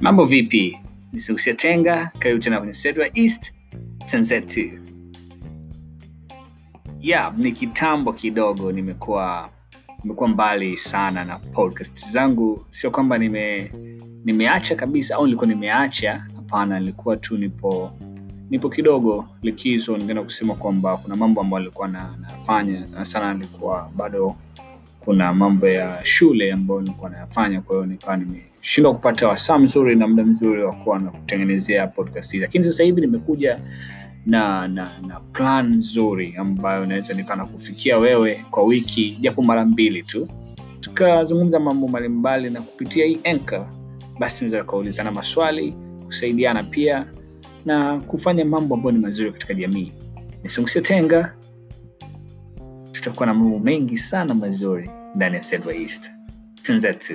Mambo vipi? Ni Seusia Tenga, karibu tena kwenye Sedwa East Tanzeti. Yeah, ni kitambo kidogo nimekuwa nimekuwa mbali sana na podcast zangu, sio kwamba nime nimeacha kabisa au nilikuwa nimeacha. Hapana, nilikuwa tu nipo nipo kidogo likizo. Ningenda kusema kwamba kuna mambo ambayo alikuwa nafanya sana sana, nilikuwa bado kuna mambo ya shule ambayo nilikuwa nayafanya, kwa hiyo nikawa nimeshindwa kupata wasaa mzuri na muda mzuri wa kuwa na kutengenezea podcast hii, lakini sasa hivi nimekuja na, na, na plan nzuri ambayo naweza nikaa na kufikia wewe kwa wiki japo mara mbili tu, tukazungumza mambo mbalimbali na kupitia hii Anchor, basi naweza kaulizana maswali, kusaidiana pia na kufanya mambo ambayo ni mazuri katika jamii. Nisungusie Tenga, tutakuwa na mambo mengi sana mazuri ndani ya Sedwa East Tanzetu.